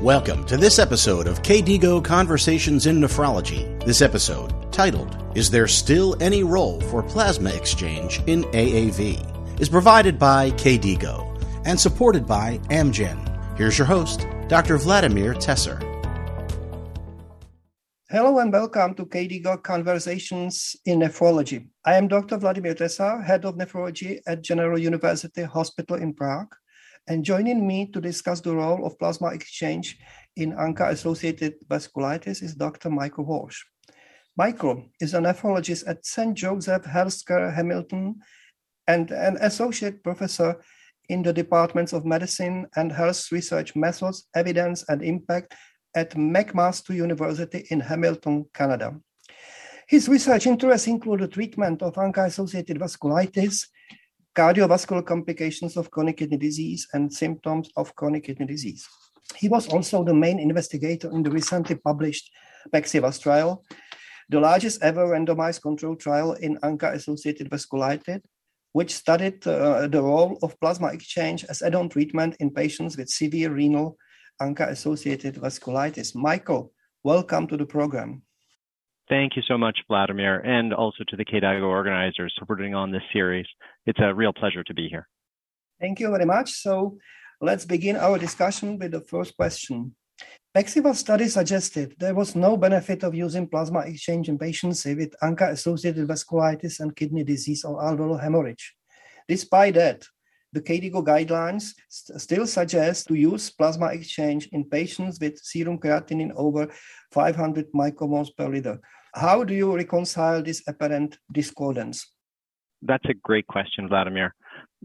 Welcome to this episode of KDIGO Conversations in Nephrology. This episode, titled Is There Still Any Role for Plasma Exchange in AAV, is provided by KDIGO and supported by Amgen. Here's your host, Dr. Vladimir Tesar. Hello and welcome to KDIGO Conversations in Nephrology. I am Dr. Vladimir Tesar, Head of Nephrology at General University Hospital in Prague and joining me to discuss the role of plasma exchange in ANCA-associated vasculitis is Dr. Michael Walsh. Michael is a nephrologist at St. Joseph Healthcare Hamilton and an associate professor in the departments of medicine and health research methods, evidence, and impact at McMaster University in Hamilton, Canada. His research interests include the treatment of ANCA-associated vasculitis, cardiovascular complications of chronic kidney disease and symptoms of chronic kidney disease. He was also the main investigator in the recently published PEXIVAS trial, the largest ever randomized controlled trial in ANCA-associated vasculitis, which studied uh, the role of plasma exchange as add-on treatment in patients with severe renal ANCA-associated vasculitis. Michael, welcome to the program. Thank you so much, Vladimir, and also to the KDIGO organizers for putting on this series. It's a real pleasure to be here. Thank you very much. So let's begin our discussion with the first question. PEXIVAS study suggested there was no benefit of using plasma exchange in patients with ANCA-associated vasculitis and kidney disease or alveolar hemorrhage. Despite that, the KDIGO guidelines st- still suggest to use plasma exchange in patients with serum creatinine over 500 micromoles per liter. How do you reconcile this apparent discordance? That's a great question, Vladimir.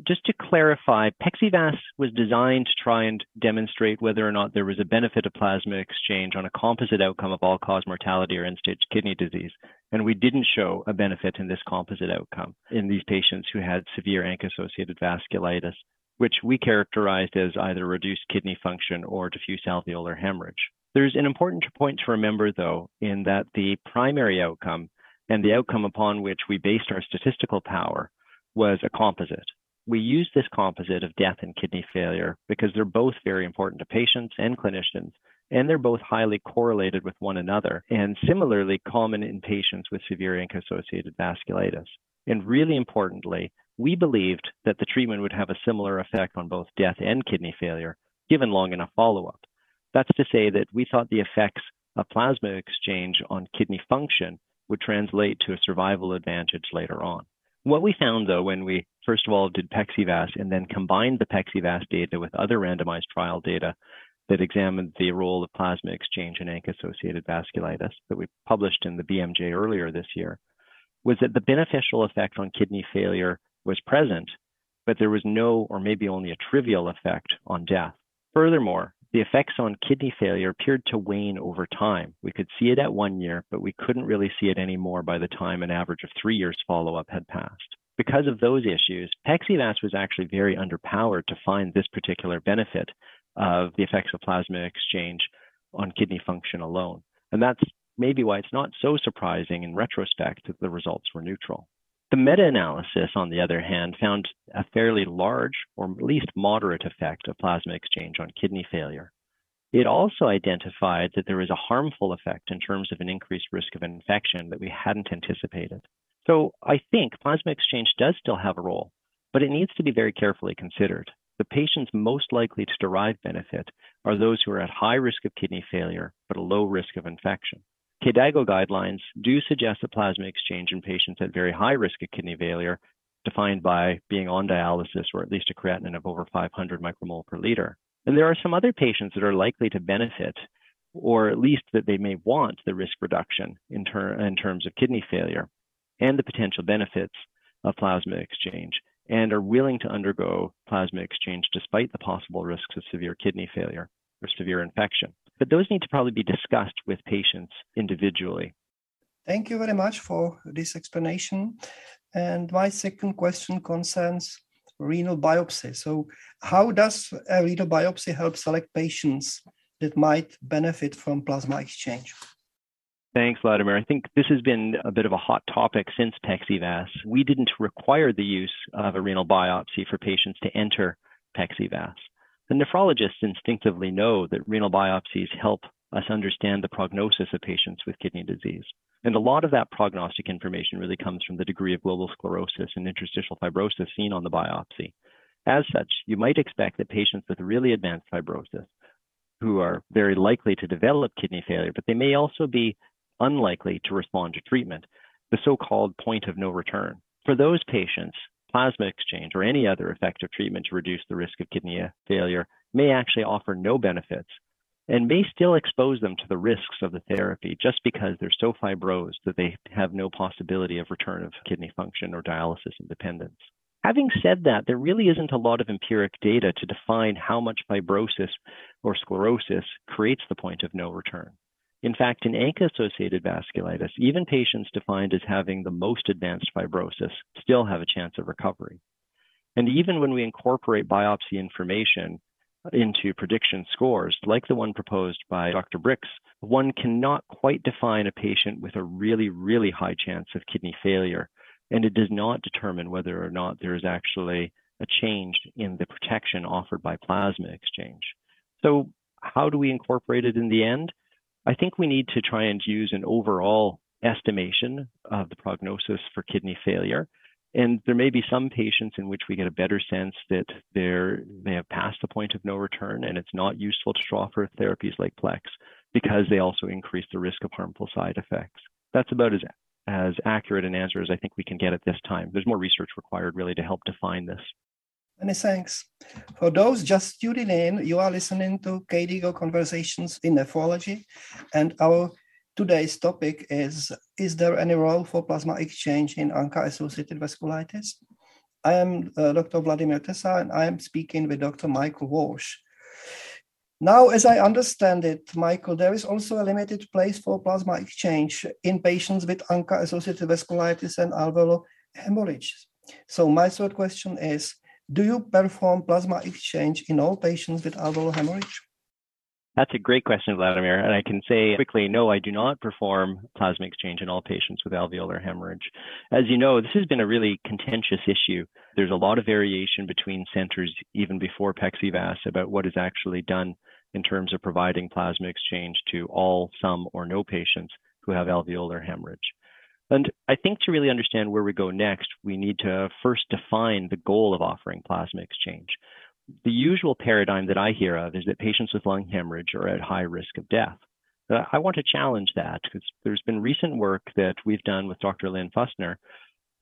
Just to clarify, PEXIVAS was designed to try and demonstrate whether or not there was a benefit of plasma exchange on a composite outcome of all cause mortality or end stage kidney disease. And we didn't show a benefit in this composite outcome in these patients who had severe ANCA associated vasculitis, which we characterized as either reduced kidney function or diffuse alveolar hemorrhage. There's an important point to remember, though, in that the primary outcome and the outcome upon which we based our statistical power was a composite. We used this composite of death and kidney failure because they're both very important to patients and clinicians, and they're both highly correlated with one another and similarly common in patients with severe ANCA associated vasculitis. And really importantly, we believed that the treatment would have a similar effect on both death and kidney failure given long enough follow up. That's to say that we thought the effects of plasma exchange on kidney function would translate to a survival advantage later on. What we found though, when we first of all did PEXIVAS and then combined the PEXIVAS data with other randomized trial data that examined the role of plasma exchange in ANCA-associated vasculitis that we published in the BMJ earlier this year, was that the beneficial effect on kidney failure was present, but there was no or maybe only a trivial effect on death. Furthermore, the effects on kidney failure appeared to wane over time. We could see it at one year, but we couldn't really see it anymore by the time an average of three years follow up had passed. Because of those issues, PEXIVAS was actually very underpowered to find this particular benefit of the effects of plasma exchange on kidney function alone. And that's maybe why it's not so surprising in retrospect that the results were neutral. The meta-analysis, on the other hand, found a fairly large or at least moderate effect of plasma exchange on kidney failure. It also identified that there was a harmful effect in terms of an increased risk of infection that we hadn't anticipated. So I think plasma exchange does still have a role, but it needs to be very carefully considered. The patients most likely to derive benefit are those who are at high risk of kidney failure, but a low risk of infection. KDIGO guidelines do suggest a plasma exchange in patients at very high risk of kidney failure, defined by being on dialysis or at least a creatinine of over 500 micromole per liter. And there are some other patients that are likely to benefit, or at least that they may want the risk reduction in, ter- in terms of kidney failure and the potential benefits of plasma exchange, and are willing to undergo plasma exchange despite the possible risks of severe kidney failure or severe infection. But those need to probably be discussed with patients individually. Thank you very much for this explanation. And my second question concerns renal biopsy. So, how does a renal biopsy help select patients that might benefit from plasma exchange? Thanks, Vladimir. I think this has been a bit of a hot topic since PEXIVAS. We didn't require the use of a renal biopsy for patients to enter PEXIVAS. The nephrologists instinctively know that renal biopsies help us understand the prognosis of patients with kidney disease. And a lot of that prognostic information really comes from the degree of global sclerosis and interstitial fibrosis seen on the biopsy. As such, you might expect that patients with really advanced fibrosis, who are very likely to develop kidney failure, but they may also be unlikely to respond to treatment, the so called point of no return. For those patients, plasma exchange or any other effective treatment to reduce the risk of kidney failure may actually offer no benefits and may still expose them to the risks of the therapy just because they're so fibrosed that they have no possibility of return of kidney function or dialysis independence. Having said that, there really isn't a lot of empiric data to define how much fibrosis or sclerosis creates the point of no return. In fact, in ANCA associated vasculitis, even patients defined as having the most advanced fibrosis still have a chance of recovery. And even when we incorporate biopsy information, into prediction scores, like the one proposed by Dr. Brix, one cannot quite define a patient with a really, really high chance of kidney failure. And it does not determine whether or not there is actually a change in the protection offered by plasma exchange. So, how do we incorporate it in the end? I think we need to try and use an overall estimation of the prognosis for kidney failure and there may be some patients in which we get a better sense that they're, they have passed the point of no return and it's not useful to offer therapies like PLEX because they also increase the risk of harmful side effects. That's about as, as accurate an answer as I think we can get at this time. There's more research required really to help define this. Many thanks. For those just tuning in, you are listening to KDIGO Conversations in Nephrology, and our Today's topic is Is there any role for plasma exchange in ANCA associated vasculitis? I am uh, Dr. Vladimir Tesar and I am speaking with Dr. Michael Walsh. Now, as I understand it, Michael, there is also a limited place for plasma exchange in patients with ANCA associated vasculitis and alveolar hemorrhage. So, my third question is Do you perform plasma exchange in all patients with alveolar hemorrhage? That's a great question, Vladimir. And I can say quickly, no, I do not perform plasma exchange in all patients with alveolar hemorrhage. As you know, this has been a really contentious issue. There's a lot of variation between centers, even before PEXIVAS, about what is actually done in terms of providing plasma exchange to all, some, or no patients who have alveolar hemorrhage. And I think to really understand where we go next, we need to first define the goal of offering plasma exchange the usual paradigm that I hear of is that patients with lung hemorrhage are at high risk of death. But I want to challenge that because there's been recent work that we've done with Dr. Lynn Fussner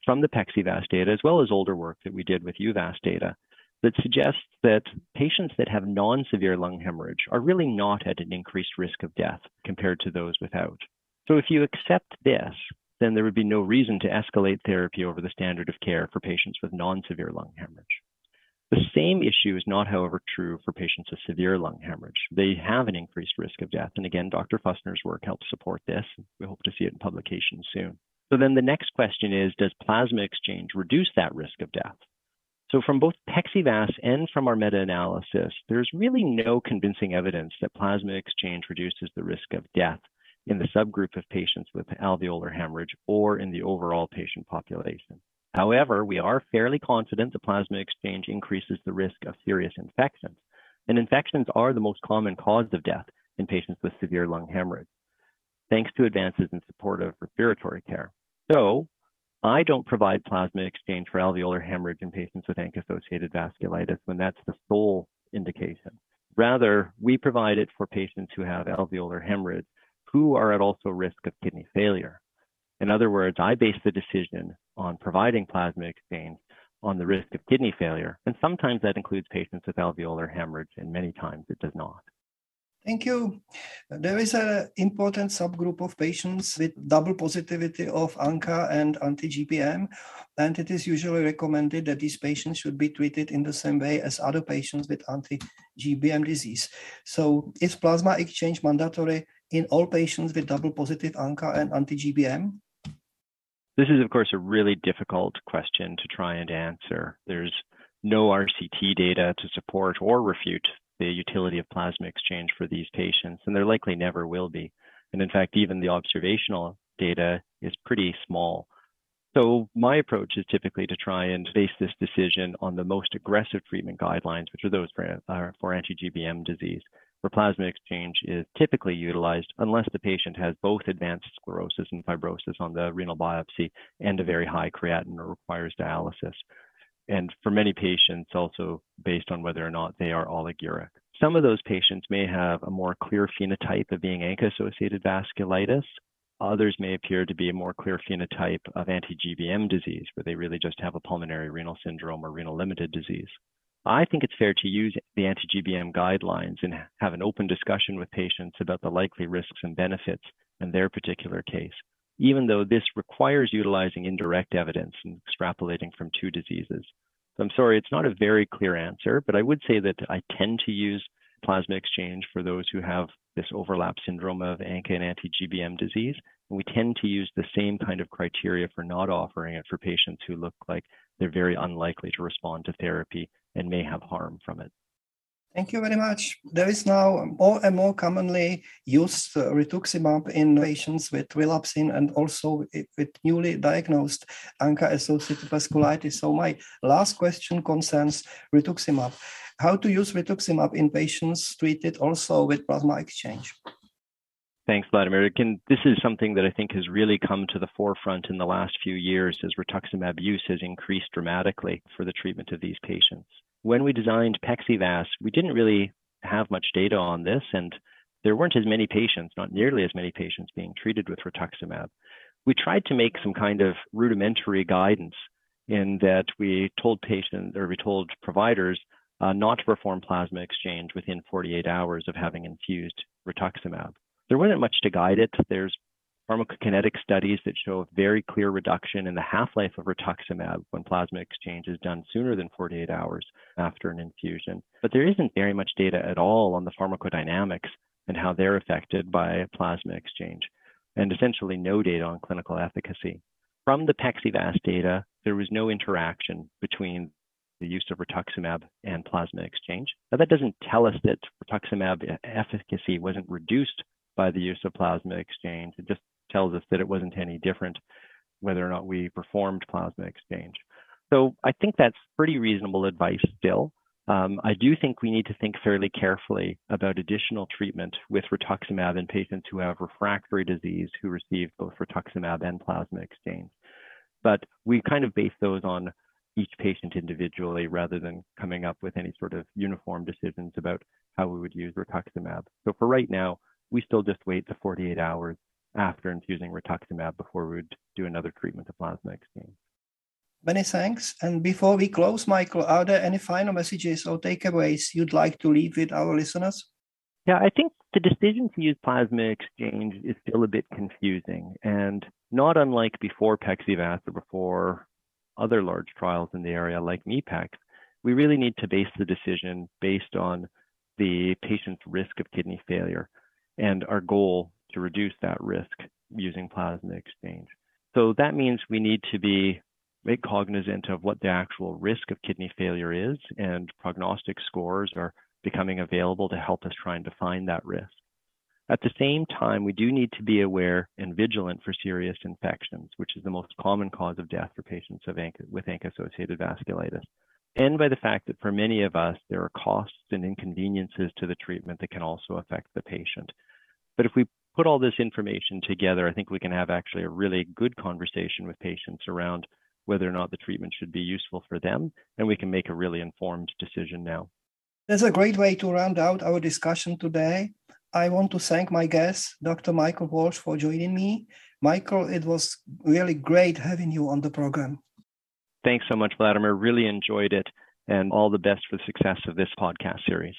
from the PEXIVAS data, as well as older work that we did with EUVAS data, that suggests that patients that have non severe lung hemorrhage are really not at an increased risk of death compared to those without. So if you accept this, then there would be no reason to escalate therapy over the standard of care for patients with non severe lung hemorrhage. The same issue is not, however, true for patients with severe lung hemorrhage. They have an increased risk of death. And again, Dr. Fussner's work helps support this. We hope to see it in publication soon. So then the next question is Does plasma exchange reduce that risk of death? So, from both PEXIVAS and from our meta analysis, there's really no convincing evidence that plasma exchange reduces the risk of death in the subgroup of patients with alveolar hemorrhage or in the overall patient population. However, we are fairly confident the plasma exchange increases the risk of serious infections. And infections are the most common cause of death in patients with severe lung hemorrhage, thanks to advances in supportive respiratory care. So, I don't provide plasma exchange for alveolar hemorrhage in patients with ANCA-associated vasculitis when that's the sole indication. Rather, we provide it for patients who have alveolar hemorrhage who are at also risk of kidney failure. In other words, I base the decision on providing plasma exchange on the risk of kidney failure. And sometimes that includes patients with alveolar hemorrhage, and many times it does not. Thank you. There is an important subgroup of patients with double positivity of ANCA and anti GBM, and it is usually recommended that these patients should be treated in the same way as other patients with anti-GBM disease. So is plasma exchange mandatory in all patients with double positive ANCA and anti-GBM? This is, of course, a really difficult question to try and answer. There's no RCT data to support or refute the utility of plasma exchange for these patients, and there likely never will be. And in fact, even the observational data is pretty small. So my approach is typically to try and base this decision on the most aggressive treatment guidelines, which are those for, uh, for anti-GBM disease, where plasma exchange is typically utilized unless the patient has both advanced sclerosis and fibrosis on the renal biopsy and a very high creatinine or requires dialysis. And for many patients, also based on whether or not they are oliguric. Some of those patients may have a more clear phenotype of being ANCA-associated vasculitis, Others may appear to be a more clear phenotype of anti-GBM disease, where they really just have a pulmonary renal syndrome or renal limited disease. I think it's fair to use the anti-GBM guidelines and have an open discussion with patients about the likely risks and benefits in their particular case, even though this requires utilizing indirect evidence and extrapolating from two diseases. So I'm sorry, it's not a very clear answer, but I would say that I tend to use plasma exchange for those who have this overlap syndrome of ANCA and anti-GBM disease. And we tend to use the same kind of criteria for not offering it for patients who look like they're very unlikely to respond to therapy and may have harm from it. Thank you very much. There is now more and more commonly used uh, rituximab in patients with relapsing and also with newly diagnosed ANCA-associated vasculitis. So my last question concerns rituximab. How to use rituximab in patients treated also with plasma exchange? Thanks, Vladimir. Again, this is something that I think has really come to the forefront in the last few years as rituximab use has increased dramatically for the treatment of these patients when we designed PEXIVAS, we didn't really have much data on this, and there weren't as many patients, not nearly as many patients being treated with rituximab. We tried to make some kind of rudimentary guidance in that we told patients or we told providers uh, not to perform plasma exchange within 48 hours of having infused rituximab. There wasn't much to guide it. There's pharmacokinetic studies that show a very clear reduction in the half-life of rituximab when plasma exchange is done sooner than 48 hours after an infusion. But there isn't very much data at all on the pharmacodynamics and how they're affected by plasma exchange, and essentially no data on clinical efficacy. From the PEXIVAS data, there was no interaction between the use of rituximab and plasma exchange. Now, that doesn't tell us that rituximab efficacy wasn't reduced by the use of plasma exchange. It just tells us that it wasn't any different whether or not we performed plasma exchange. So I think that's pretty reasonable advice still. Um, I do think we need to think fairly carefully about additional treatment with rituximab in patients who have refractory disease who receive both rituximab and plasma exchange. But we kind of base those on each patient individually rather than coming up with any sort of uniform decisions about how we would use rituximab. So for right now, we still just wait the 48 hours after infusing rituximab before we would do another treatment of plasma exchange. Many thanks. And before we close, Michael, are there any final messages or takeaways you'd like to leave with our listeners? Yeah, I think the decision to use plasma exchange is still a bit confusing. And not unlike before PEXIVAS or before other large trials in the area like MePEX, we really need to base the decision based on the patient's risk of kidney failure and our goal to reduce that risk using plasma exchange. So that means we need to be cognizant of what the actual risk of kidney failure is, and prognostic scores are becoming available to help us try and define that risk. At the same time, we do need to be aware and vigilant for serious infections, which is the most common cause of death for patients ANCA, with ANCA-associated vasculitis. And by the fact that for many of us, there are costs and inconveniences to the treatment that can also affect the patient. But if we put all this information together, I think we can have actually a really good conversation with patients around whether or not the treatment should be useful for them, and we can make a really informed decision now. That's a great way to round out our discussion today. I want to thank my guest, Dr. Michael Walsh, for joining me. Michael, it was really great having you on the program. Thanks so much, Vladimir. Really enjoyed it, and all the best for the success of this podcast series.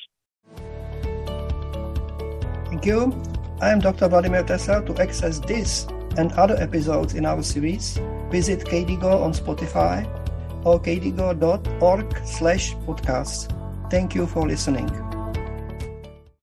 Thank you. I am Dr. Vladimir Tesař. To access this and other episodes in our series, visit KDIGO on Spotify or kdigo.org slash podcasts. Thank you for listening.